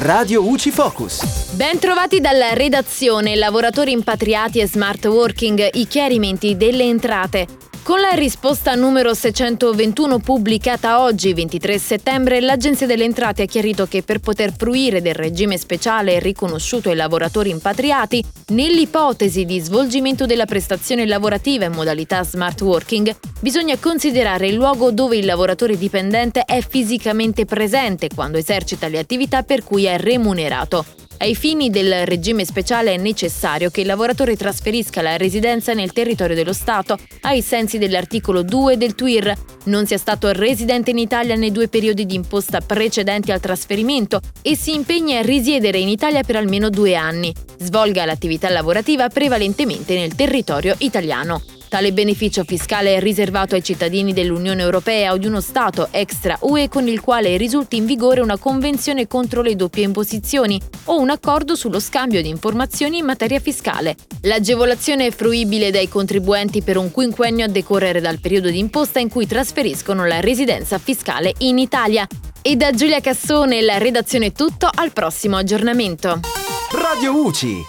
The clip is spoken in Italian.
Radio UCI Focus. Ben trovati dalla redazione, lavoratori impatriati e smart working, i chiarimenti delle entrate. Con la risposta numero 621 pubblicata oggi, 23 settembre, l'Agenzia delle Entrate ha chiarito che per poter fruire del regime speciale riconosciuto ai lavoratori impatriati, nell'ipotesi di svolgimento della prestazione lavorativa in modalità smart working, bisogna considerare il luogo dove il lavoratore dipendente è fisicamente presente quando esercita le attività per cui è remunerato. Ai fini del regime speciale è necessario che il lavoratore trasferisca la residenza nel territorio dello Stato, ai sensi dell'articolo 2 del TWIR, non sia stato residente in Italia nei due periodi di imposta precedenti al trasferimento e si impegni a risiedere in Italia per almeno due anni. Svolga l'attività lavorativa prevalentemente nel territorio italiano. Tale beneficio fiscale è riservato ai cittadini dell'Unione Europea o di uno Stato extra UE con il quale risulti in vigore una convenzione contro le doppie imposizioni o un accordo sullo scambio di informazioni in materia fiscale. L'agevolazione è fruibile dai contribuenti per un quinquennio a decorrere dal periodo di imposta in cui trasferiscono la residenza fiscale in Italia. E da Giulia Cassone la redazione è tutto, al prossimo aggiornamento. Radio UCI.